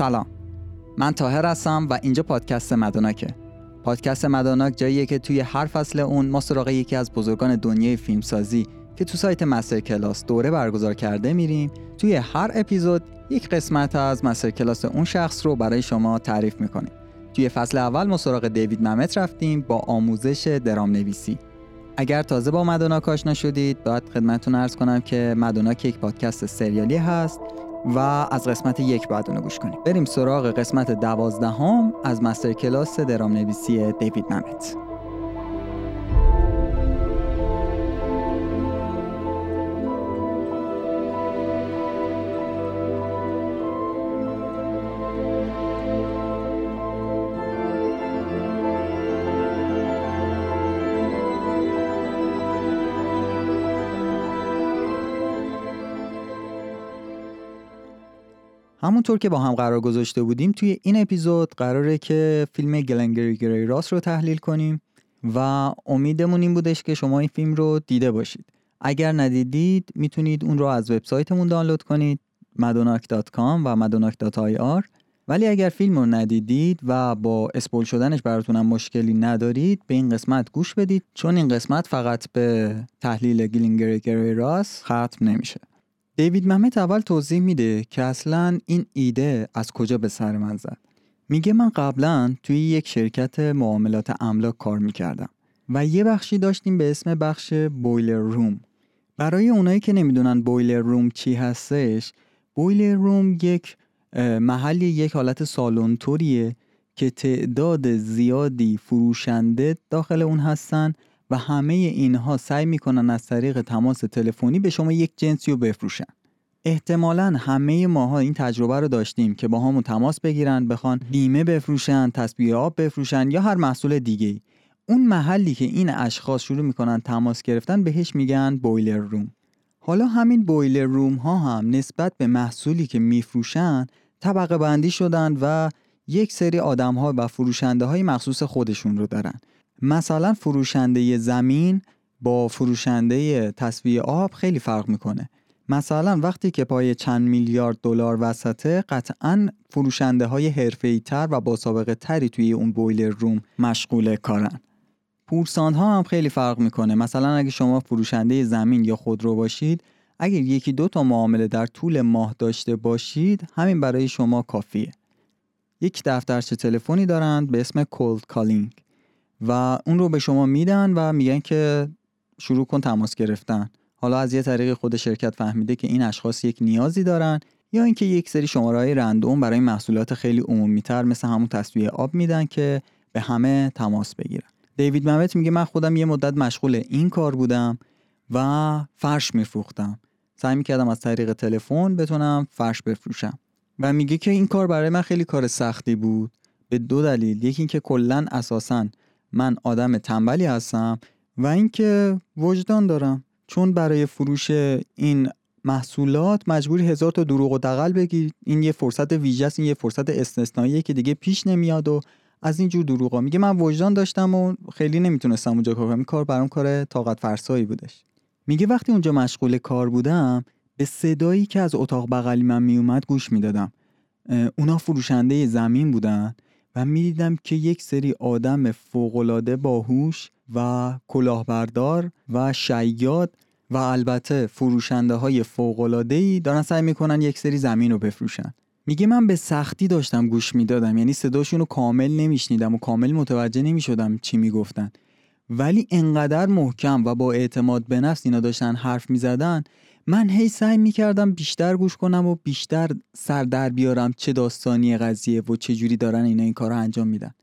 سلام. من تاهر هستم و اینجا پادکست مدوناکه پادکست مدوناک جاییه که توی هر فصل اون ما سراغ یکی از بزرگان دنیای فیلمسازی که تو سایت مستر کلاس دوره برگزار کرده میریم توی هر اپیزود یک قسمت از مستر کلاس اون شخص رو برای شما تعریف می‌کنیم. توی فصل اول ما سراغ دیوید ممت رفتیم با آموزش درام نویسی اگر تازه با مدوناک آشنا شدید باید خدمتتون ارز کنم که مدوناک یک پادکست سریالی هست. و از قسمت یک باید اونو گوش کنیم. بریم سراغ قسمت دوازدهم از مستر کلاس درام نویسی دیوید ممت همونطور که با هم قرار گذاشته بودیم توی این اپیزود قراره که فیلم گلنگری گری راس رو تحلیل کنیم و امیدمون این بودش که شما این فیلم رو دیده باشید. اگر ندیدید می‌تونید اون رو از وبسایتمون دانلود کنید madonak.com و madonak.ir ولی اگر فیلم رو ندیدید و با اسپول شدنش براتونم مشکلی ندارید به این قسمت گوش بدید چون این قسمت فقط به تحلیل گلینگری راس ختم نمیشه. دیوید ممت اول توضیح میده که اصلا این ایده از کجا به سر من زد. میگه من قبلا توی یک شرکت معاملات املاک کار می‌کردم و یه بخشی داشتیم به اسم بخش بویلر روم. برای اونایی که نمی‌دونن بویلر روم چی هستش بویلر روم یک محلی یک حالت سالن توریه که تعداد زیادی فروشنده داخل اون هستن و همه اینها سعی می‌کنن از طریق تماس تلفنی به شما یک جنسی رو بفروشن. احتمالا همه ماها این تجربه رو داشتیم که با همون تماس بگیرن بخوان بیمه بفروشن تصبیه آب بفروشن یا هر محصول دیگه اون محلی که این اشخاص شروع می‌کنن تماس گرفتن بهش میگن بویلر روم حالا همین بویلر روم ها هم نسبت به محصولی که میفروشن طبقه بندی شدن و یک سری آدم ها و فروشنده های مخصوص خودشون رو دارن. مثلا فروشنده زمین با فروشنده تصویه آب خیلی فرق می‌کنه. مثلا وقتی که پای چند میلیارد دلار وسطه قطعا فروشنده های حرفه‌ای تر و با سابقه تری توی اون بویلر روم مشغول کارن. پورساند ها هم خیلی فرق می‌کنه. مثلا اگه شما فروشنده زمین یا خودرو باشید اگر یکی دو تا معامله در طول ماه داشته باشید همین برای شما کافیه. یک دفترچه تلفنی دارند به اسم کولد کالینگ و اون رو به شما میدن و میگن که شروع کن تماس گرفتن. حالا از یه طریق خود شرکت فهمیده که این اشخاص یک نیازی دارن یا اینکه یک سری شماره رندوم برای محصولات خیلی عمومی تر مثل همون تصویه آب میدن که به همه تماس بگیرن. دیوید ممت میگه من خودم یه مدت مشغول این کار بودم و فرش میفروختم. سعی می‌کردم از طریق تلفن بتونم فرش بفروشم. و میگه که این کار برای من خیلی کار سختی بود. به دو دلیل. یکی اینکه کلا اساسا من آدم تنبلی هستم و اینکه وجدان دارم. چون برای فروش این محصولات مجبوری هزار تا دروغ و دقل بگی. این یه فرصت ویژه است این یه فرصت استثنائیه که دیگه پیش نمیاد و از اینجور دروغا. میگه من وجدان داشتم و خیلی نمی‌تونستم اونجا کار کنم. کار برام کار طاقت فرسایی بودش. میگه وقتی اونجا مشغول کار بودم به صدایی که از اتاق بغلی من میومد گوش می‌دادم. اونا فروشنده زمین بودن. و می‌دیدم که یک سری آدم فوقالعاده باهوش و کلاهبردار و شیاد و البته فروشنده های ای دارن سعی می‌کنن یک سری زمین رو بفروشن. میگه من به سختی داشتم گوش می‌دادم یعنی صداشون رو کامل نمیشنیدم و کامل متوجه نمی‌شدم چی می‌گفتن. ولی انقدر محکم و با اعتماد به نفس اینا داشتن حرف می‌زدن من هی سعی می‌کردم بیشتر گوش کنم و بیشتر سر در بیارم چه داستانی قضیه و چه جوری دارن اینا این کار رو انجام میدن.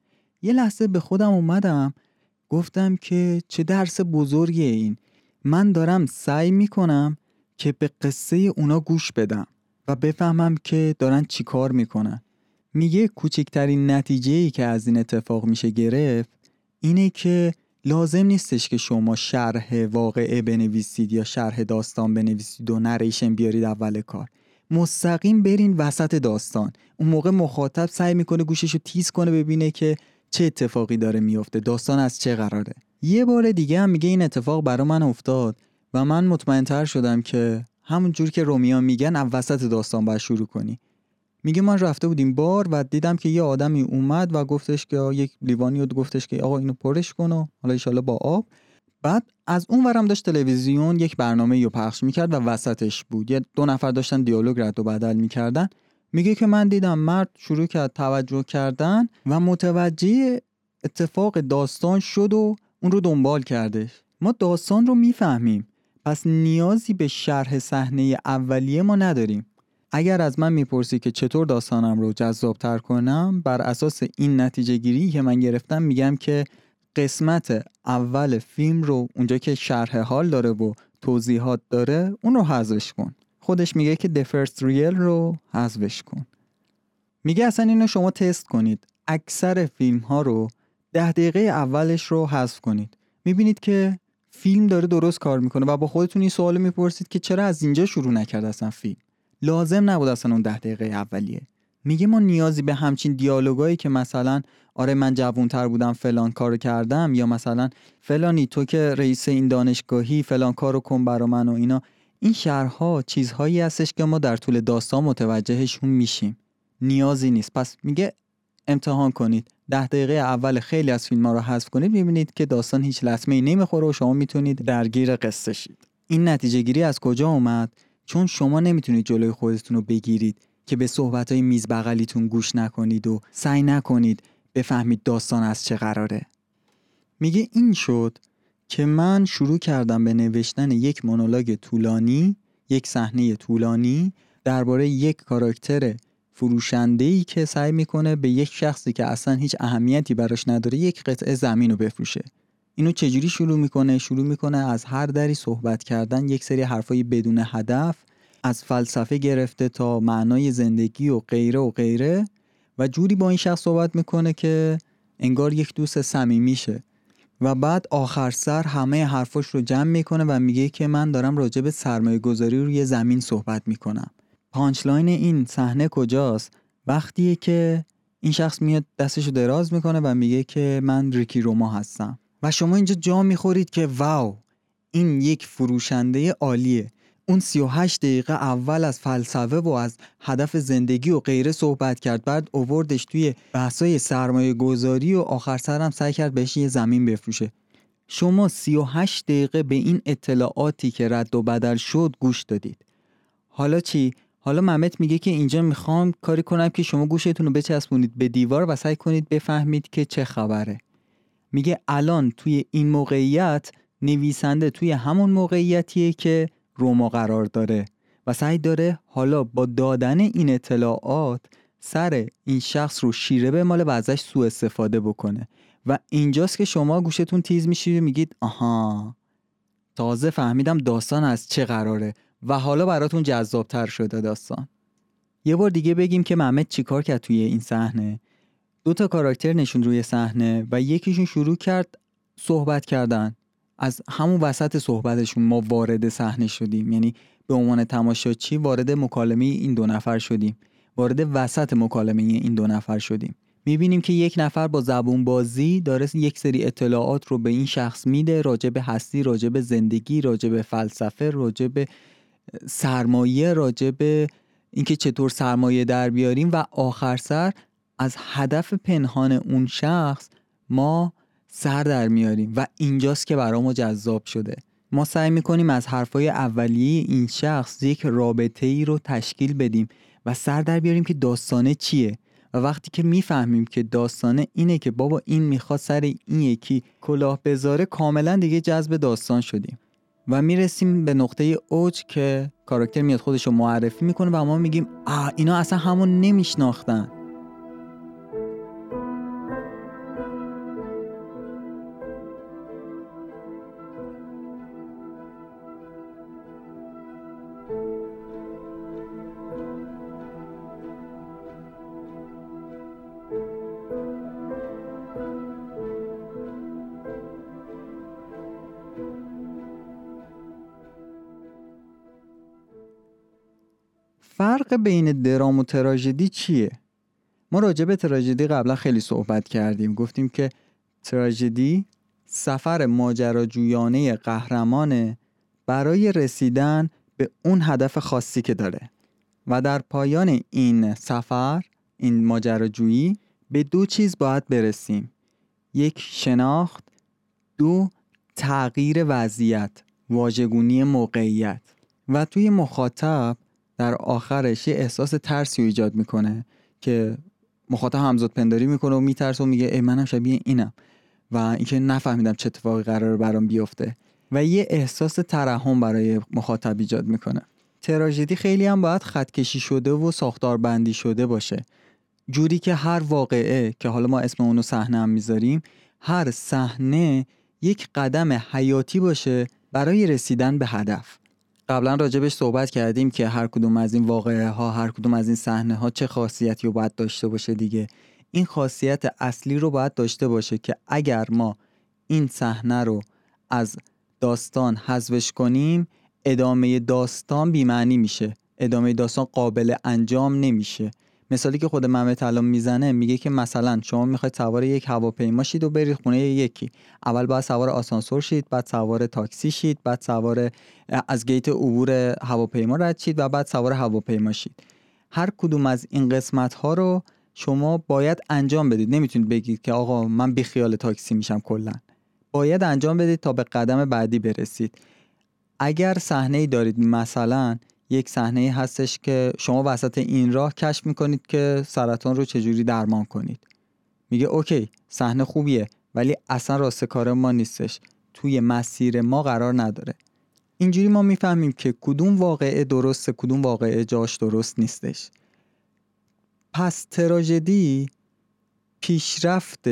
یه لحظه به خودم اومدم گفتم که چه درس بزرگیه این. من دارم سعی می‌کنم که به قصه اونا گوش بدم و بفهمم که دارن چی کار می‌کنن. میگه کوچکترین نتیجه ای که از این اتفاق میشه گرفت اینه که لازم نیستش که شما شرح واقعه بنویسید یا شرح داستان بنویسید و نریشن بیارید اول کار. مستقیم برین وسط داستان. اون موقع مخاطب سعی می‌کنه گوشش رو تیز کنه ببینه که چه اتفاقی داره میفته داستان از چه قراره. یه بار دیگه هم میگه این اتفاق برا من افتاد و من مطمئنتر شدم که همون جور که رومیا میگن وسط داستان باید شروع کنی. میگه من رفته بودیم بار و دیدم که یه آدمی اومد و گفتش که یک لیوانی رو گفتش که آقا اینو پرش کن و حالا ایشالا با آب. بعد از اون ورم داشت تلویزیون یک برنامه رو پخش می‌کرد و وسطش بود. یه دو نفر داشتن دیالوگ رد و بدل می‌کردن. میگه که من دیدم مرد شروع کرد توجه کردن و متوجه اتفاق داستان شد و اون رو دنبال کردش ما داستان رو می‌فهمیم. پس نیازی به شرح صحنه اولیه ما نداریم. اگر از من می‌پرسی که چطور داستانم رو جذابتر کنم بر اساس این نتیجه گیری که من گرفتم میگم که قسمت اول فیلم رو اونجا که شرح حال داره و توضیحات داره اون رو حذفش کن. خودش میگه که The First Real رو حذفش کن. میگه اصلا اینو شما تست کنید. اکثر فیلم ها رو ده دقیقه اولش رو حذف کنید. می‌بینید که فیلم داره درست کار می‌کنه و با خودتون این سوال می‌پرسید که چرا از اینجا شروع نکرد اصلا فیلم. لازم نبود اصلا اون ده دقیقه اولیه. میگه ما نیازی به همچین دیالوگایی که مثلا آره من جوونتر بودم فلان کارو کردم یا مثلا فلانی تو که رئیس این دانشگاهی فلان کارو کن برا من و اینا. این شرها چیزهایی هستش که ما در طول داستان متوجهشون میشیم. نیازی نیست. پس میگه امتحان کنید. ده دقیقه اول خیلی از فیلم ها رو حذف کنید می‌بینید که داستان هیچ لطمه ای نمی‌خوره و شما می‌تونید درگیر قصه شید. این نتیجه گیری از کجا اومد؟ چون شما نمی‌تونید جلوی خودتون رو بگیرید که به صحبت های میز بغلیتون گوش نکنید و سعی نکنید بفهمید داستان از چه قراره. میگه این شد که من شروع کردم به نوشتن یک مونولوگ طولانی یک صحنه طولانی درباره یک کاراکتر فروشنده که سعی می‌کنه به یک شخصی که اصلا هیچ اهمیتی براش نداره یک قطعه زمین رو بفروشه. اینو چجوری شروع می‌کنه؟ شروع می‌کنه از هر دری صحبت کردن یک سری حرفای بدون هدف از فلسفه گرفته تا معنای زندگی و غیره و غیره. و جوری با این شخص صحبت می‌کنه که انگار یک دوست صمیمیشه. و بعد آخر سر همه حرفاش رو جمع می‌کنه و میگه که من دارم راجع به سرمایه گذاری روی زمین صحبت می‌کنم. punchline این صحنه کجاست؟ وقتیه که این شخص میاد دستشو دراز می‌کنه و میگه که من ریکی روما هستم. و شما اینجا جا می‌خورید که wow این یک فروشنده عالیه. اون 38 دقیقه اول از فلسفه و از هدف زندگی و غیره صحبت کرد بعد اووردش توی بحثای سرمایه گذاری و آخر سرم سعی کرد بهش یه زمین بفروشه. شما 38 دقیقه به این اطلاعاتی که رد و بدل شد گوش دادید. حالا چی؟ حالا محمد میگه که اینجا می‌خوام کاری کنم که شما گوشتون رو بچسبونید به دیوار و سعی کنید بفهمید که چه خبره. میگه الان توی این موقعیت نویسنده توی همون موقعیتیه که روما قرار داره. و سعی داره حالا با دادن این اطلاعات سر این شخص رو شیره به مال و ازش سوء استفاده بکنه. و اینجاست که شما گوشتون تیز میشید و میگید آها تازه فهمیدم داستان از چه قراره و حالا براتون جذابتر شده داستان. یه بار دیگه بگیم که محمد چیکار کرد توی این صحنه؟ دو تا کاراکتر نشون روی صحنه و یکیشون شروع کرد صحبت کردن. از همون وسط صحبتشون ما وارد صحنه شدیم. یعنی به عنوان تماشاچی وارد مکالمه این دو نفر شدیم. وارد وسط مکالمه این دو نفر شدیم. می‌بینیم که یک نفر با زبون بازی داره یک سری اطلاعات رو به این شخص میده راجع به هستی راجع به زندگی راجع به فلسفه راجع به سرمایه راجع به اینکه چطور سرمایه در بیاریم و آخر سر از هدف پنهان اون شخص ما سر در میاریم و اینجاست که برامو جذاب شده. ما سعی می‌کنیم از حرفای اولیه این شخص یک رابطه ای رو تشکیل بدیم و سر در بیاریم که داستانه چیه. و وقتی که می‌فهمیم که داستانه اینه که بابا این می‌خواد سر این یکی کلاه بذاره کاملا دیگه جذب داستان شدیم. و می‌رسیم به نقطه اوج که کاراکتر میاد خودش رو معرفی می‌کنه و ما میگیم آ اینا اصلا همون نمیشناختن. فرق بین درام و تراژدی چیه؟ ما راجع به تراژدی قبلا خیلی صحبت کردیم. گفتیم که تراژدی سفر ماجراجویانه قهرمانه برای رسیدن به اون هدف خاصی که داره و در پایان این سفر این ماجراجویی به دو چیز باید برسیم. یک شناخت دو تغییر وضعیت واژگونی موقعیت. و توی مخاطب در آخرش یه احساس ترسی ایجاد می‌کنه که مخاطب همزاد پنداری می‌کنه و میترسه و میگه ای منم شبیه اینم. و اینکه نفهمیدم چه اتفاقی قرار برام بیفته. و یه احساس ترحم برای مخاطب ایجاد می‌کنه. تراژدی خیلی هم باید خطکشی شده و ساختار بندی شده باشه. جوری که هر واقعه که حالا ما اسم اونو صحنه هم می‌ذاریم هر صحنه یک قدم حیاتی باشه برای رسیدن به هدف. قبلا راجبش صحبت کردیم که هر کدوم از این واقعه ها هر کدوم از این صحنه ها چه خاصیتی رو باید داشته باشه دیگه. این خاصیت اصلی رو باید داشته باشه که اگر ما این صحنه رو از داستان حذفش کنیم ادامه داستان بیمعنی میشه. ادامه داستان قابل انجام نمیشه. مثالی که خود محمد الان می‌زنه میگه که مثلا شما می‌خواید سوار یک هواپیما شید و برید خونه یکی. اول باید سوار آسانسور شید بعد سوار تاکسی شید بعد سوار از گیت عبور هواپیما رد شید و بعد سوار هواپیما شید. هر کدوم از این قسمت ها رو شما باید انجام بدید. نمی‌تونید بگید که آقا من بی خیال تاکسی میشم کلا. باید انجام بدید تا به قدم بعدی برسید. اگر صحنه ای دارید مثلا یک صحنه هستش که شما وسط این راه کشف می‌کنید که سرطان رو چجوری درمان کنید. میگه اوکی صحنه خوبیه ولی اصلا راست کار ما نیستش. توی مسیر ما قرار نداره. اینجوری ما می‌فهمیم که کدوم واقعه درسته کدوم واقعه جاش درست نیستش. پس تراژدی پیشرفت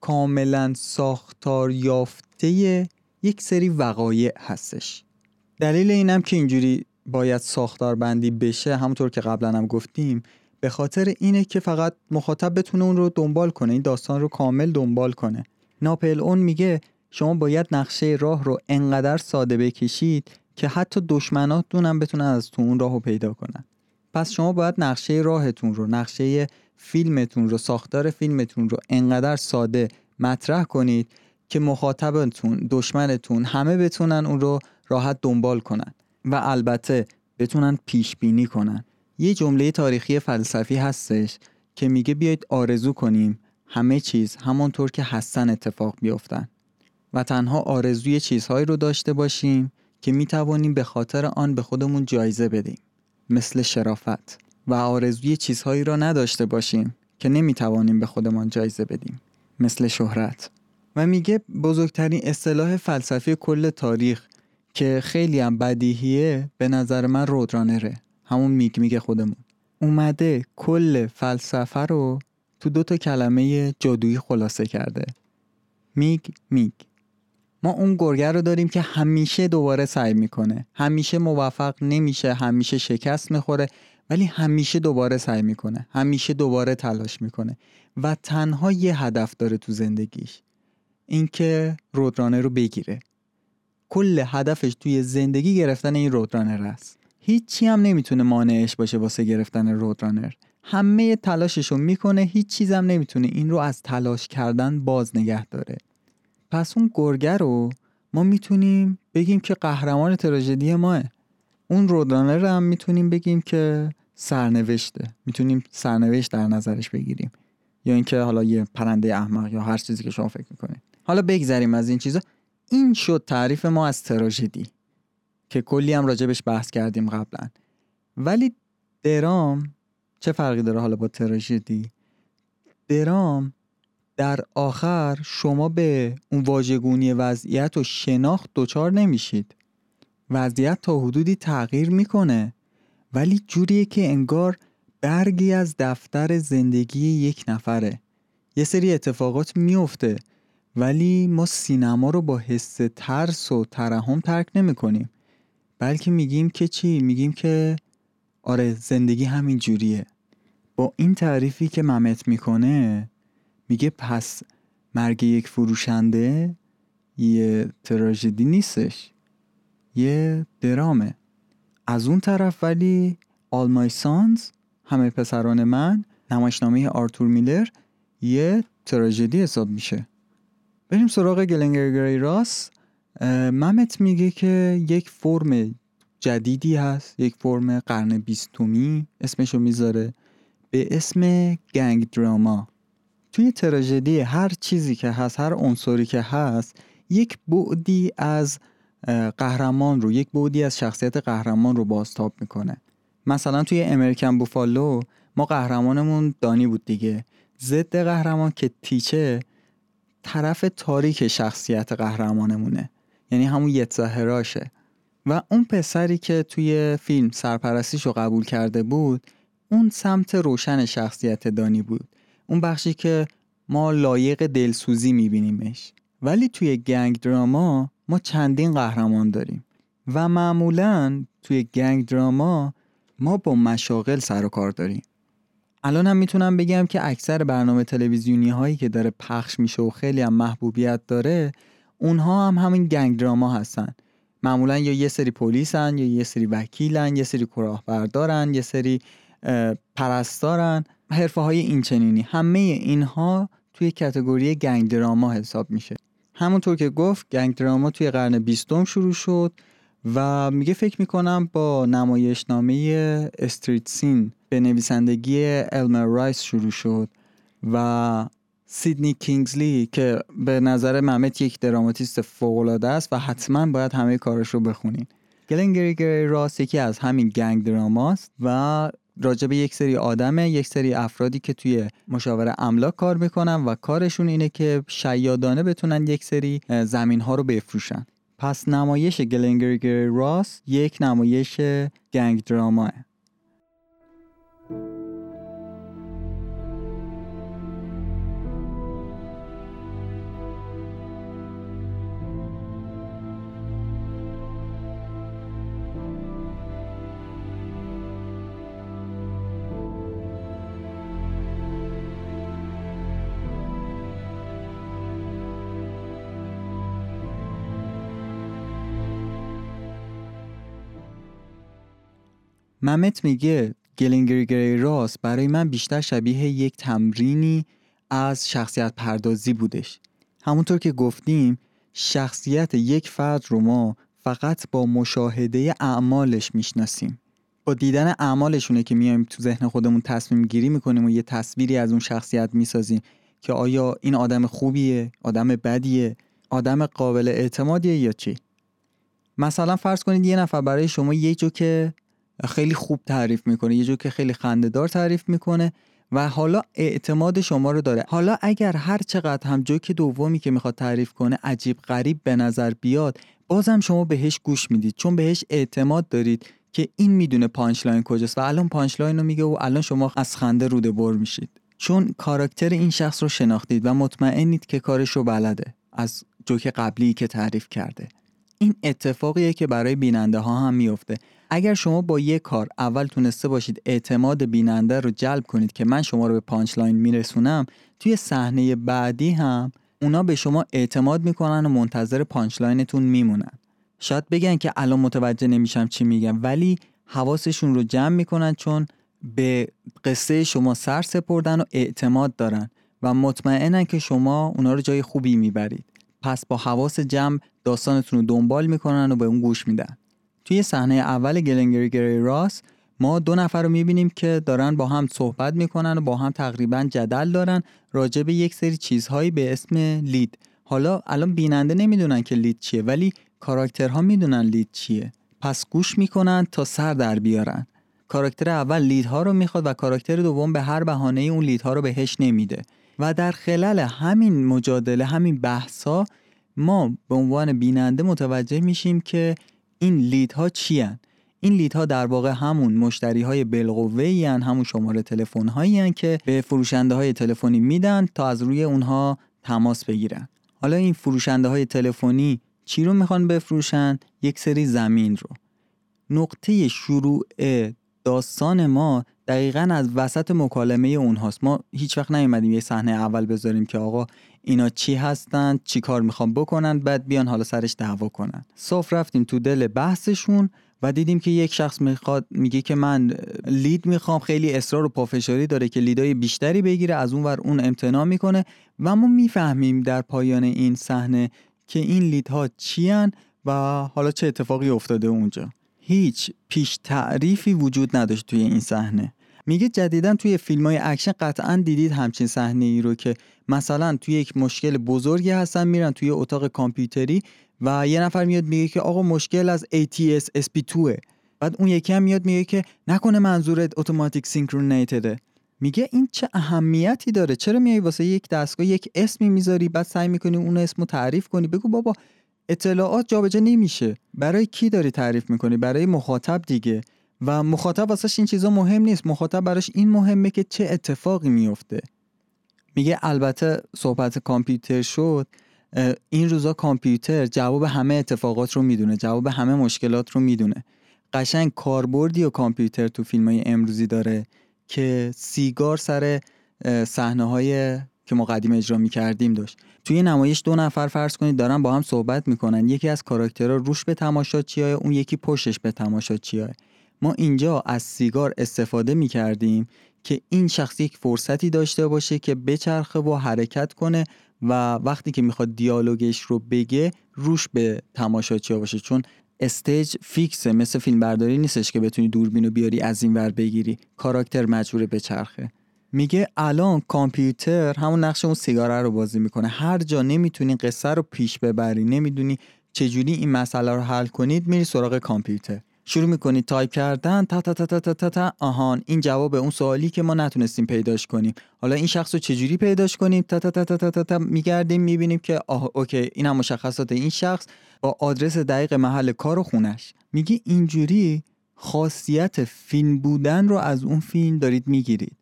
کاملا ساختار یافته یک سری وقایع هستش. دلیل اینم که اینجوری باید ساختار بندی بشه همونطور که قبلا هم گفتیم به خاطر اینه که فقط مخاطب بتونه اون رو دنبال کنه این داستان رو کامل دنبال کنه. ناپل اون میگه شما باید نقشه راه رو انقدر ساده بکشید که حتی دشمناتون هم بتونن از تو اون راه رو پیدا کنن. پس شما باید نقشه راهتون رو نقشه فیلمتون رو ساختار فیلمتون رو انقدر ساده مطرح کنید که مخاطبتون دشمنتون همه بتونن اون رو راحت دنبال کنن. و البته بتونن پیش بینی کنن. یه جمله تاریخی فلسفی هستش که میگه بیایید آرزو کنیم همه چیز همانطور که هستن اتفاق بیفتن. و تنها آرزوی چیزهایی رو داشته باشیم که می‌توانیم به خاطر آن به خودمون جایزه بدیم. مثل شرافت. و آرزوی چیزهایی را نداشته باشیم که نمی‌توانیم به خودمان جایزه بدیم. مثل شهرت. و میگه بزرگترین اصطلاح فلسفی کل تاریخ که خیلی هم بدیهیه به نظر من رودرانره همون میگ میگه خودمون. اومده کل فلسفه رو تو دو تا کلمه جادویی خلاصه کرده. میگ میگ. ما اون گرگر رو داریم که همیشه دوباره سعی می‌کنه. همیشه موفق نمیشه همیشه شکست می‌خوره ولی همیشه دوباره سعی می‌کنه. همیشه دوباره تلاش می‌کنه. و تنها یه هدف داره تو زندگیش. اینکه رودرانه رو بگیره. کل هدفش توی زندگی گرفتن این رودرانر است. هیچی هم نمی‌تونه مانعش باشه واسه گرفتن رودرانر. همه تلاشش رو می‌کنه هیچ چیزم نمی‌تونه این رو از تلاش کردن باز نگه داره. پس اون گرگه رو ما می‌تونیم بگیم که قهرمان تراژدی ماه. اون رودرانر رو هم می‌تونیم بگیم که سرنوشته. می‌تونیم سرنوشت در نظرش بگیریم. یا اینکه حالا یه پرنده احمق یا هر چیزی که شما فکر می‌کنید. حالا بگذریم از این چیزا. این شد تعریف ما از تراژدی که کلی هم راجبش بحث کردیم قبلا. ولی درام چه فرقی داره حالا با تراژدی؟ درام در آخر شما به اون واژگونی وضعیت و شناخت دچار نمیشید. وضعیت تا حدودی تغییر می‌کنه. ولی جوریه که انگار برگی از دفتر زندگی یک نفره. یه سری اتفاقات میفته ولی ما سینما رو با حس ترس و ترحم ترک نمی کنیم. بلکه میگیم که چی؟ میگیم که آره زندگی همین جوریه. با این تعریفی که ممت می‌کنه میگه پس مرگ یک فروشنده یه تراژدی نیستش یه درامه. از اون طرف ولی All My Sons همه پسران من نمایشنامه آرتور میلر یه تراژدی حساب میشه. بریم سراغ گلنگر گری راس. ممت میگه که یک فرم جدیدی هست یک فرم قرن بیستمی. اسمشو می‌ذاره به اسم گنگ دراما. توی تراژدی هر چیزی که هست هر عنصری که هست یک بعدی از قهرمان رو یک بعدی از شخصیت قهرمان رو بازتاب می‌کنه. مثلا توی امریکن بوفالو ما قهرمانمون دانی بود دیگه. ضد قهرمان که تیچه طرف تاریک شخصیت قهرمانمونه. یعنی همون یتزاهراشه و اون پسری که توی فیلم سرپرستیش رو قبول کرده بود اون سمت روشن شخصیت دانی بود. اون بخشی که ما لایق دلسوزی میبینیمش. ولی توی گنگ دراما ما چندین قهرمان داریم. و معمولا توی گنگ دراما ما با مشاغل سر و کار داریم. الان هم می‌تونم بگم که اکثر برنامه تلویزیونی هایی که داره پخش میشه و خیلی هم محبوبیت داره اونها هم همین گنگ دراما هستن. معمولا یا یه سری پلیسن یا یه سری وکیلن یه سری کلاهبردارن یه سری پرستارن حرفه های اینچنینی. همه اینها توی کتگوری گنگ دراما حساب میشه. همونطور که گفت گنگ دراما توی قرن بیستم شروع شد. و میگه فکر می‌کنم با نمایشنامه استریت سین به نویسندگی المر رایس شروع شد و سیدنی کینگزلی که به نظر محمد یک دراماتیست فوقالعاده است و حتما باید همه کارش رو بخونین. گلنگری راست یکی از همین گنگ دراماست و راجع به یک سری آدمه یک سری افرادی که توی مشاوره املاک کار می‌کنن و کارشون اینه که شیادانه بتونن یک سری زمین ها رو بفروشن. پس نمایش گلنگری راس یک نمایش گنگ دراماه ممت میگه گلینگری راس برای من بیشتر شبیه یک تمرینی از شخصیت پردازی بودش. همونطور که گفتیم شخصیت یک فرد رو ما فقط با مشاهده اعمالش می‌شناسیم. با دیدن اعمالشونه که میایم تو ذهن خودمون تصمیم گیری می‌کنیم و یه تصویری از اون شخصیت می‌سازیم که آیا این آدم خوبیه آدم بدیه آدم قابل اعتمادیه یا چی؟ مثلا فرض کنید یه نفر برای شما یه جوک خیلی خوب تعریف می‌کنه یه جوک خیلی خنده‌دار تعریف می‌کنه و حالا اعتماد شما رو داره. حالا اگر هر چقدر هم جوک دومی که می‌خواد تعریف کنه عجیب غریب به نظر بیاد بازم شما بهش گوش می‌دید. چون بهش اعتماد دارید که این می‌دونه punchline کجاست و الان punchline رو میگه و الان شما از خنده روده‌بر میشید. چون کاراکتر این شخص رو شناختید و مطمئنید که کارش رو بلده از جوک قبلی که تعریف کرده. این اتفاقیه که برای بیننده ها هم میفته اگر شما با یک کار اول تونسته باشید اعتماد بیننده رو جلب کنید که من شما رو به punchline میرسونم توی صحنه بعدی هم اونا به شما اعتماد می‌کنن و منتظر punchline تون میمونن. شاید بگن که الان متوجه نمیشم چی میگم ولی حواسشون رو جمع می‌کنن چون به قصه شما سر سپردن و اعتماد دارن و مطمئنن که شما اونا رو جای خوبی می‌برید. پس با حواس جمع داستانتون رو دنبال می‌کنن و به اون گوش میدن. توی صحنه اول گلنگری راس ما دو نفر رو می‌بینیم که دارن با هم صحبت می‌کنن و با هم تقریبا جدل دارن راجع به یک سری چیزهایی به اسم لید. حالا الان بیننده نمی‌دونن که لید چیه ولی کاراکترها می‌دونن لید چیه. پس گوش می‌کنن تا سر در بیارن. کاراکتر اول لیدها رو می‌خواد و کاراکتر دوم به هر بهانه اون لیدها رو بهش نمیده. و در خلال همین مجادله همین بحثا ما به عنوان بیننده متوجه میشیم که این لیدها چی هن؟ این لیدها در واقع همون مشتری های بالقوه همون شماره تلفن هایی که به فروشنده های تلفنی میدن تا از روی اونها تماس بگیرن. حالا این فروشنده های تلفنی چی رو می‌خوان بفروشن؟ یک سری زمین رو. نقطه شروع داستان ما دقیقا از وسط مکالمه اونهاست. ما هیچ وقت نیومدیم یه صحنه اول بذاریم که آقا اینا چی هستن چی کار می‌خوام بکنن بعد بیان حالا سرش دعوا کنن. صاف رفتیم تو دل بحثشون و دیدیم که یک شخص می‌خواد میگه که من لید می‌خوام خیلی اصرار و پافشاری داره که لیدای بیشتری بگیره از اون ور اون امتناع می‌کنه و ما می‌فهمیم در پایان این صحنه که این لیدها چیان و حالا چه اتفاقی افتاده اونجا. هیچ پیش تعریفی وجود نداشت توی این صحنه. میگه جدیدا توی فیلم های اکشن قطعا دیدید همچین صحنه ای رو که مثلا توی یک مشکل بزرگی هستن میرن توی اتاق کامپیوتری و یه نفر میاد میگه که آقا مشکل از ATS SP2 بعد اون یکی هم میاد میگه که نکنه منظورت automatic synchronized ه میگه این چه اهمیتی داره؟ چرا میای واسه یک دستگاه یک اسمی می‌ذاری بعد سعی می‌کنی اون اسم رو تعریف کنی؟ بگو بابا اطلاعات جابجا نمیشه. برای کی داری تعریف می‌کنی؟ برای مخاطب دیگه. و مخاطب واسش این چیزا مهم نیست. مخاطب براش این مهمه که چه اتفاقی میفته میگه البته صحبت کامپیوتر شد این روزا کامپیوتر جواب همه اتفاقات رو می‌دونه جواب همه مشکلات رو می‌دونه. قشنگ کاربردی و کامپیوتر تو فیلم های امروزی داره که سیگار سر صحنه های که ما قدیم اجرا می کردیم داشت. توی نمایش دو نفر فرض کنید دارن با هم صحبت می‌کنن. یکی از کاراکترها روش به تماشاچیای اون یکی پشتش به تماشاچیای ما اینجا از سیگار استفاده می کردیم که این شخص یک فرصتی داشته باشه که بچرخه و حرکت کنه و وقتی که می‌خواد دیالوگش رو بگه روش به تماشاچی باشه. چون استیج فیکسه مثل فیلم برداری نیستش که بتونی دوربین رو بیاری از این ور بگیری. کاراکتر مجبور به چرخه میگه الان کامپیوتر همون نقش اون سیگاره رو بازی می‌کنه. هر جا نمی‌تونی قصه رو پیش ببری نمی‌دونی چجوری این مسئله رو حل کنید میری سراغ کامپیوتر. شروع می‌کنید تایپ کردن تا تا تا تا تا تا, تا آهان این جواب اون سوالی که ما نتونستیم پیداش کنیم حالا این شخص رو چجوری پیداش کنیم تا تا تا تا تا, تا, تا میگردیم می‌بینیم که آه okay این هم مشخصات این شخص با آدرس دقیق محل کار و خونش میگی اینجوری خاصیت فیلم بودن رو از اون فیلم دارید می‌گیرید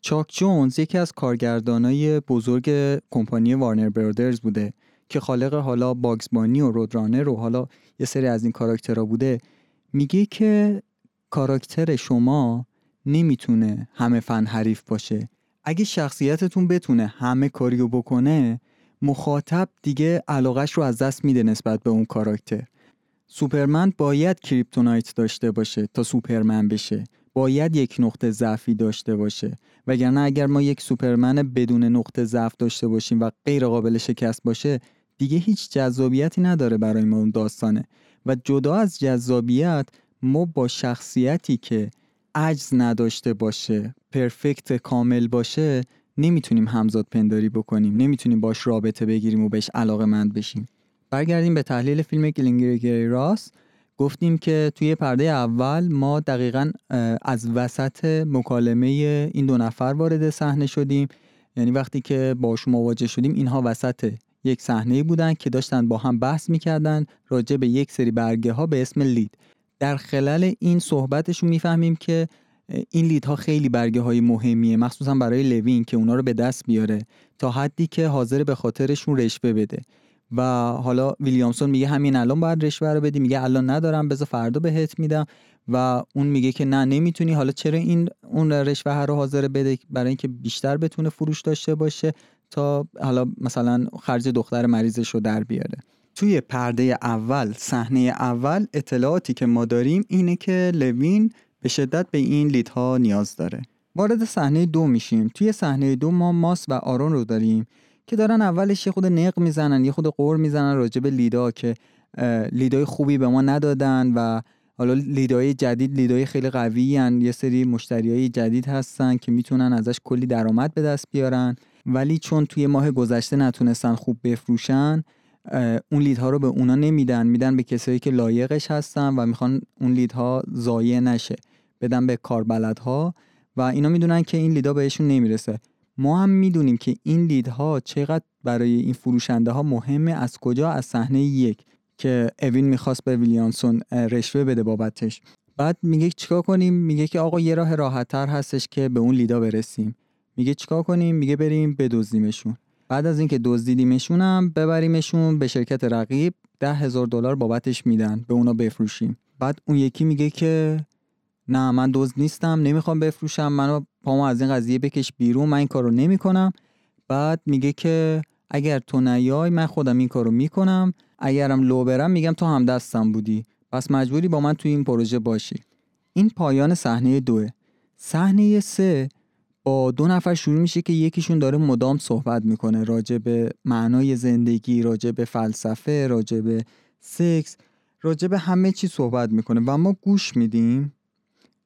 چاک جونز یکی از کارگردانای بزرگ کمپانی وارنر برادرز بوده که خالق حالا باگزبانی و رودرانر و حالا یه سری از این کاراکترها بوده میگه که کاراکتر شما نمی‌تونه همه فن حریف باشه. اگه شخصیتتون بتونه همه کاریو بکنه مخاطب دیگه علاقش رو از دست میده نسبت به اون کاراکتر. سوپرمن باید کریپتونایت داشته باشه تا سوپرمن بشه. باید یک نقطه ضعفی داشته باشه. وگرنه اگر ما یک سوپرمن بدون نقطه ضعف داشته باشیم و غیر قابل شکست باشه دیگه هیچ جذابیتی نداره برای ما اون داستانه. و جدا از جذابیت ما با شخصیتی که عجز نداشته باشه پرفکت کامل باشه نمی‌تونیم همزاد پنداری بکنیم. نمی‌تونیم باش رابطه بگیریم و بهش علاقه مند بشیم. برگردیم به تحلیل فیلم گلینگری راست گفتیم که توی پرده اول ما دقیقا از وسط مکالمه این دو نفر وارد صحنه شدیم. یعنی وقتی که باشون مواجه شدیم اینها وسط یک صحنه بودن که داشتن با هم بحث می‌کردن راجع به یک سری برگه ها به اسم لید. در خلال این صحبتشون می‌فهمیم که این لیدها خیلی برگه های مهمیه مخصوصا برای لوین که اونا رو به دست بیاره تا حدی که حاضر به خاطرشون رشوه بده. و حالا ویلیامسون میگه همین الان باید رشوه رو بدی میگه الان ندارم بذار فردا بهت میدم. و اون میگه که نه نمی‌تونی. حالا چرا این اون رشوه رو حاضر بده؟ برای اینکه بیشتر بتونه فروش داشته باشه. تا حالا مثلا خرج دختر مریضش رو در بیاره. توی پرده اول صحنه اول اطلاعاتی که ما داریم اینه که لوین به شدت به این لیدها نیاز داره. وارد صحنه دو میشیم. توی صحنه دو ما ماس و آرون رو داریم که دارن اولش یه خود نق می‌زنن یه خود قور می‌زنن راجع به لیدا که لیدای خوبی به ما ندادن و حالا لیدای جدید لیدای خیلی قوی هن. یه سری مشتری جدید هستن که می‌تونن ازش کلی درآمد به دست بیارن. ولی چون توی ماه گذشته نتونستن خوب بفروشن اون لیدها رو به اونا نمیدن. میدن به کسایی که لایقش هستن و می‌خوان اون لیدها ضایع نشه. بدن به کاربلدها و اینا می‌دونن که این لیدها بهشون نمی‌رسه. ما هم می‌دونیم که این لیدها چقدر برای این فروشنده ها مهمه از کجا؟ از صحنه یک که اوین می‌خواست به ویلیانسون رشوه بده بابتش. بعد میگه چیکار کنیم؟ میگه که آقا یه راه راحتتر هستش که به اون لیدا برسیم. میگه چیکار کنیم؟ میگه بریم بدزدیمشون. بعد از اینکه دزدیدیمشون هم ببریمشون به شرکت رقیب ده هزار دلار بابتش میدن به اونا بفروشیم. بعد اون یکی میگه که نه من دزد نیستم نمی‌خوام بفروشم منو پامو از این قضیه بکش بیرون من این کارو نمی‌کنم. بعد میگه که اگر تو نیای من خودم این کارو می‌کنم اگرم لو برم میگم تو هم دستم بودی. پس مجبوری با من توی این پروژه باشی. این پایان صحنه دوه. صحنه سه با دو نفر شروع میشه که یکیشون داره مدام صحبت می‌کنه راجع به معنای زندگی راجع به فلسفه راجع به سکس راجع به همه چی صحبت می‌کنه و ما گوش میدیم.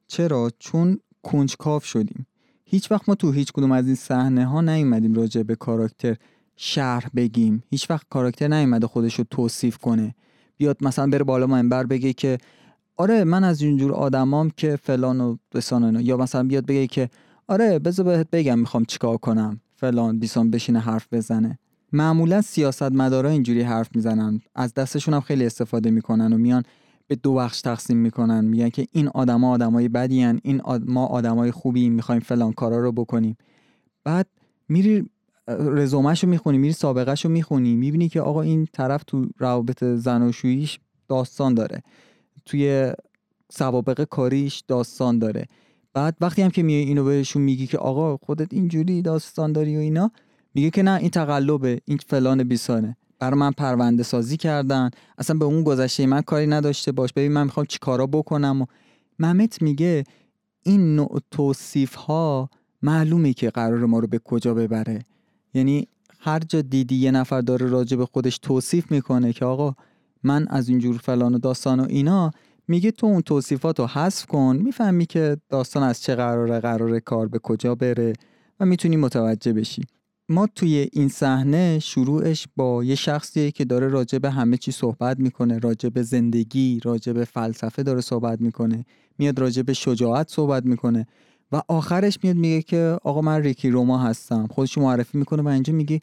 چرا؟ چون کنجکاو شدیم. هیچ وقت ما تو هیچ کدوم از این صحنه ها نیومدیم راجع به کاراکتر شرح بگیم. هیچ وقت کاراکتر نیومده خودش رو توصیف کنه. بیاد مثلا بره بالا منبر بگه که آره من از اینجور آدمام که فلان و بسان یا مثلا بیاد بگه که آره بذار بهت بگم می‌خوام چیکار کنم. فلان بیسان بشینه حرف بزنه. معمولا سیاستمدارا اینجوری حرف می‌زنن. از دستشون هم خیلی استفاده می‌کنن و میان به دو بخش تقسیم می‌کنن. میگن که این آدما آدمای بدی هن. این ما آدمای خوبی می‌خوایم فلان کارا رو بکنیم. بعد میری رزومش رو می‌خونی میری سابقهش رو می‌خونی. می‌بینی که آقا این طرف تو روابط زناشوییش داستان داره. توی سوابق کاریش داستان داره. بعد وقتی هم که میای اینو بهشون میگی که آقا خودت اینجوری داستان داری و اینا میگه که نه این تقلبه این فلان بیسانه. برای من پرونده سازی کردن. اصلا به اون گذشته من کاری نداشته باش. ببین من می‌خوام چی کارا بکنم و ممت میگه این نوع توصیف ها معلومه که قرار ما رو به کجا ببره. یعنی هر جا دیدی یه نفر داره راجع به خودش توصیف می‌کنه که آقا من از اینجور فلان و داستان و اینا میگه تو اون توصیفات رو حذف کن می‌فهمی که داستان از چه قراره قرار کار به کجا بره و می‌تونی متوجه بشی. ما توی این صحنه شروعش با یه شخصیه که داره راجع به همه چی صحبت می‌کنه راجع به زندگی راجع به فلسفه داره صحبت می‌کنه میاد راجع به شجاعت صحبت می‌کنه و آخرش میاد میگه که آقا من ریکی روما هستم. خودش معرفی می‌کنه و اینجا میگه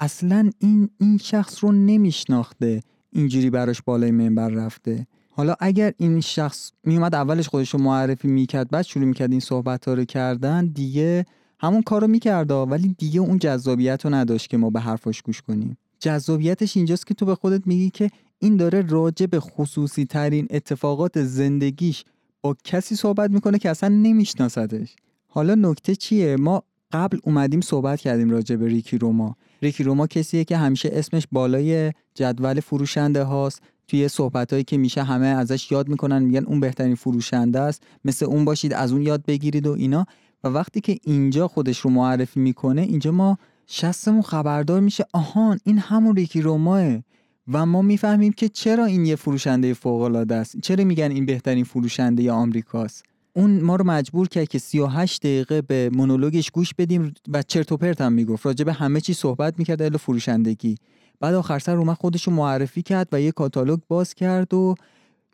اصلا این این شخص رو نمیشناخته اینجوری براش بالای منبر رفته. حالا اگر این شخص میومد اولش خودش رو معرفی می‌کرد بعد شروع می‌کرد این صحبت ها رو کردن دیگه همون کار رو می‌کرد ولی دیگه اون جذابیت رو نداشت که ما به حرفاش گوش کنیم. جذابیتش اینجاست که تو به خودت میگی که این داره راجع به خصوصی ترین اتفاقات زندگیش با کسی صحبت می‌کنه که اصلا نمیشناسدش. حالا نکته چیه؟ ما قبل اومدیم صحبت کردیم راجع به ریکی روما. ریکی روما کسیه که همیشه اسمش بالای جدول فروشنده هاست. توی صحبت هایی که میشه همه ازش یاد می‌کنن میگن اون بهترین فروشنده است. مثل اون باشید از اون یاد بگیرید و اینا. و وقتی که اینجا خودش رو معرفی می‌کنه اینجا ما شستمون خبردار میشه آهان این همون ریکی روماه و ما می‌فهمیم که چرا این یه فروشنده فوق العاده است. چرا میگن این بهترین فروشنده آمریکاست؟ اون ما رو مجبور کرد که 38 دقیقه به مونولوگش گوش بدیم و چرت و پرت هم می‌گفت. راجع به همه چی صحبت می‌کرد الا فروشندگی. بعد آخر سر اومد خودش رو معرفی کرد و یه کاتالوگ باز کرد و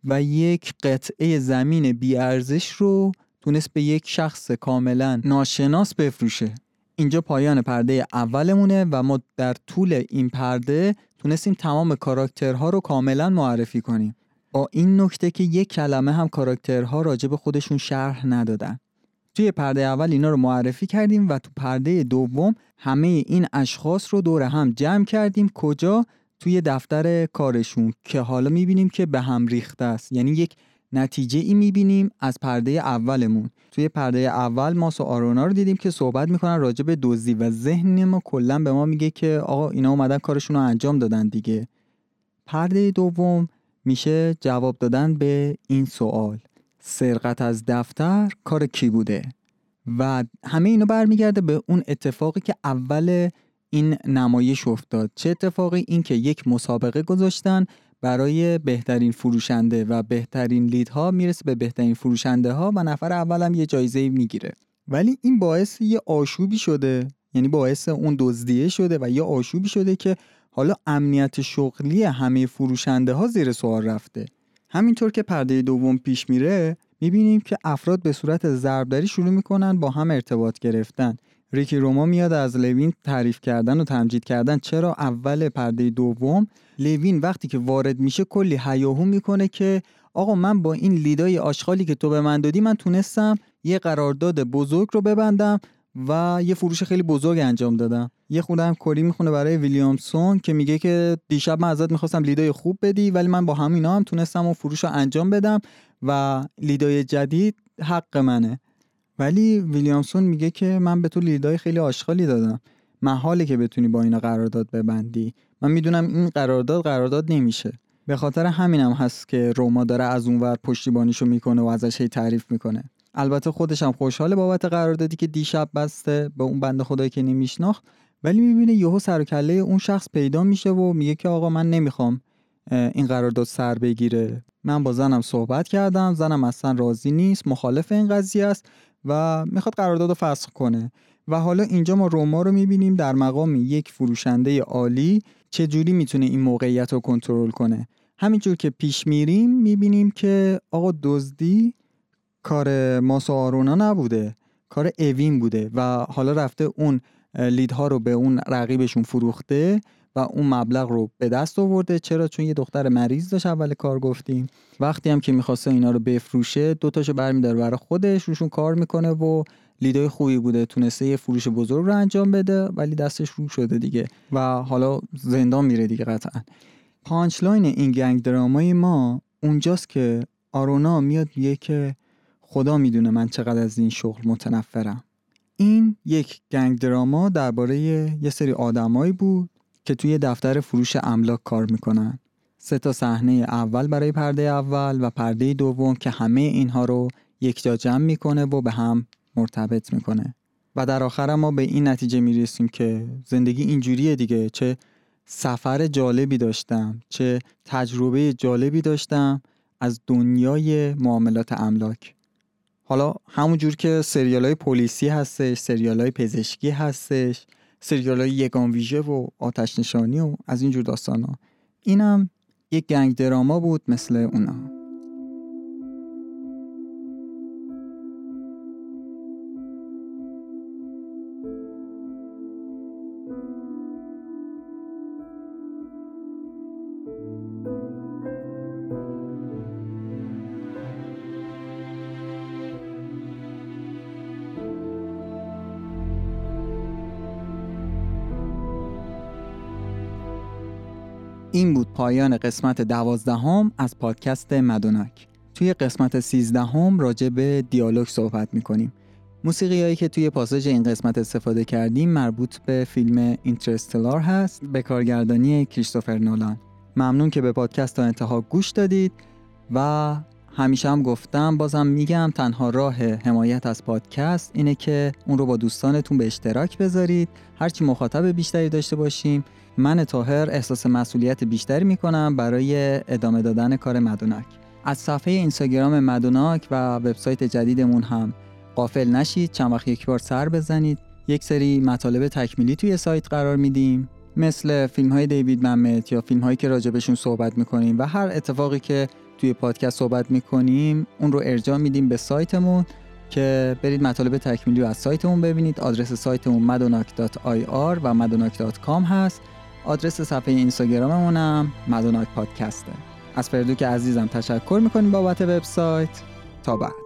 و یک قطعه زمین بیارزش رو تونست به یک شخص کاملا ناشناس بفروشه. اینجا پایان پرده اولمونه و ما در طول این پرده تونستیم تمام کاراکترها رو کاملا معرفی کنیم. با این نکته که یک کلمه هم کاراکترها راجع به خودشون شرح ندادن. توی پرده اول اینا رو معرفی کردیم و تو پرده دوم همه این اشخاص رو دور هم جمع کردیم. کجا? توی دفتر کارشون که حالا می‌بینیم که به هم ریخته است. یعنی یک نتیجه ای می‌بینیم از پرده اولمون. توی پرده اول ما و آرونا رو دیدیم که صحبت می‌کنن راجع به دزدی و ذهن ما. کلا به ما میگه که آقا اینا اومدن کارشون رو انجام دادن دیگه. پرده دوم میشه جواب دادن به این سوال. سرقت از دفتر کار کی بوده؟ و همه اینو برمیگرده به اون اتفاقی که اول این نمایش افتاد. چه اتفاقی؟ این که یک مسابقه گذاشتن برای بهترین فروشنده و بهترین لیدها می‌رسه به بهترین فروشنده ها و نفر اول هم یه جایزه می‌گیره. ولی این باعث یه آشوبی شده یعنی باعث اون دزدیه شده و یه آشوبی شده که حالا امنیت شغلی همه فروشنده ها زیر سوال رفته. همینطور که پرده دوم پیش میره می‌بینیم که افراد به صورت ضربدری شروع می‌کنن با هم ارتباط گرفتن. ریکی روما میاد از لوین تعریف کردن و تمجید کردن چرا اول پرده دوم؟ لوین وقتی که وارد میشه کلی هیاهو می‌کنه که آقا من با این لیدای آشغالی که تو به من دادی من تونستم یه قرارداد بزرگ رو ببندم و یه فروش خیلی بزرگ انجام دادم. یه خودم هم کلی می‌خونه برای ویلیامسون که میگه که دیشب من ازت می‌خواستم لیدای خوب بدی ولی من با همینا هم تونستم اون فروش رو انجام بدم و لیدای جدید حق منه. ولی ویلیامسون میگه که من به تو لیدای خیلی آشغالی دادم. محاله که بتونی با اینا قرارداد ببندی. من می‌دونم این قرارداد قرارداد نمیشه. به خاطر همینم هست که روما داره از اونور پشتیبانیشو می‌کنه و ازش هی تعریف می‌کنه. البته خودش هم خوشحاله بابت قراردادی که دیشب بسته به اون بنده خدایی که نمیشناخت ولی می‌بینه یهو سر و کله اون شخص پیدا میشه و میگه که آقا من نمی‌خوام این قرارداد سر بگیره. من با زنم صحبت کردم زنم اصلا راضی نیست مخالف این قضیه است و می‌خواد قرارداد رو فسخ کنه. و حالا اینجا ما روما رو می‌بینیم در مقام یک فروشنده عالی چجوری می‌تونه این موقعیت رو کنترل کنه. همینجور که پیش میریم می‌بینیم که آقا دزدی کار ماسو آرونا نبوده. کار اوین بوده و حالا رفته اون لیدها رو به اون رقیبشون فروخته و اون مبلغ رو به دست آورده. چرا؟ چون یه دختر مریض داشت اول کار گفتیم. وقتی هم که می‌خواسته اینا رو بفروشه دو تاشو برمیداره برای خودش روشون کار می‌کنه و lead ای خوبی بوده. تونسته یه فروش بزرگ رو انجام بده ولی دستش رو شده دیگه و حالا زندان میره دیگه قطعا. punchline این gang drama ی ما اونجاست که آرونا میاد میگه که خدا می‌دونه من چقدر از این شغل متنفرم. این یک gang drama درباره یه سری آدمایی بود که توی دفتر فروش املاک کار می‌کنن. سه تا صحنه اول برای پرده اول و پرده دوم که همه اینها رو یک جا جمع می‌کنه و به هم مرتبط می‌کنه. و در آخر ما به این نتیجه می‌رسیم که زندگی اینجوریه دیگه چه سفر جالبی داشتم چه تجربه جالبی داشتم از دنیای معاملات املاک. حالا همونجور که سریال های پلیسی هستش سریال های پزشکی هستش سریال های یگان ویژه و آتش نشانی و از اینجور داستان ها اینم یک گنگ دراما بود مثل اونا. پایان قسمت دوازدهم از پادکست مدوناک. توی قسمت سیزدهم راجع به دیالوگ صحبت می‌کنیم. موسیقی هایی که توی پاساژ این قسمت استفاده کردیم مربوط به فیلم اینترستلار هست. به کارگردانی کریستوفر نولان. ممنون که به پادکست تا انتها گوش دادید و همیشه هم گفتم بازم میگم تنها راه حمایت از پادکست اینه که اون رو با دوستانتون به اشتراک بذارید. هرچی مخاطب بیشتری داشته باشیم. من تاهر احساس مسئولیت بیشتری می‌کنم برای ادامه دادن کار مدوناک. از صفحه اینستاگرام مدوناک و وبسایت جدیدمون هم. قافل نشید چند وقت یک بار سر بزنید. یک سری مطالب تکمیلی توی سایت قرار میدیم. مثل فیلم های دیوید ممت یا فیلم هایی که راجبشون صحبت می‌کنیم و هر اتفاقی که توی پادکست صحبت می‌کنیم اون رو ارجاع میدیم به سایتمون که برید مطالب تکمیلی رو از سایتمون ببینید. آدرس سایتمون madonak.ir و madonak.com هست. آدرس صفحه اینستاگراممون هم مدوناک پادکسته. از فردوک عزیزم تشکر می‌کنیم بابت وبسایت. تا بعد.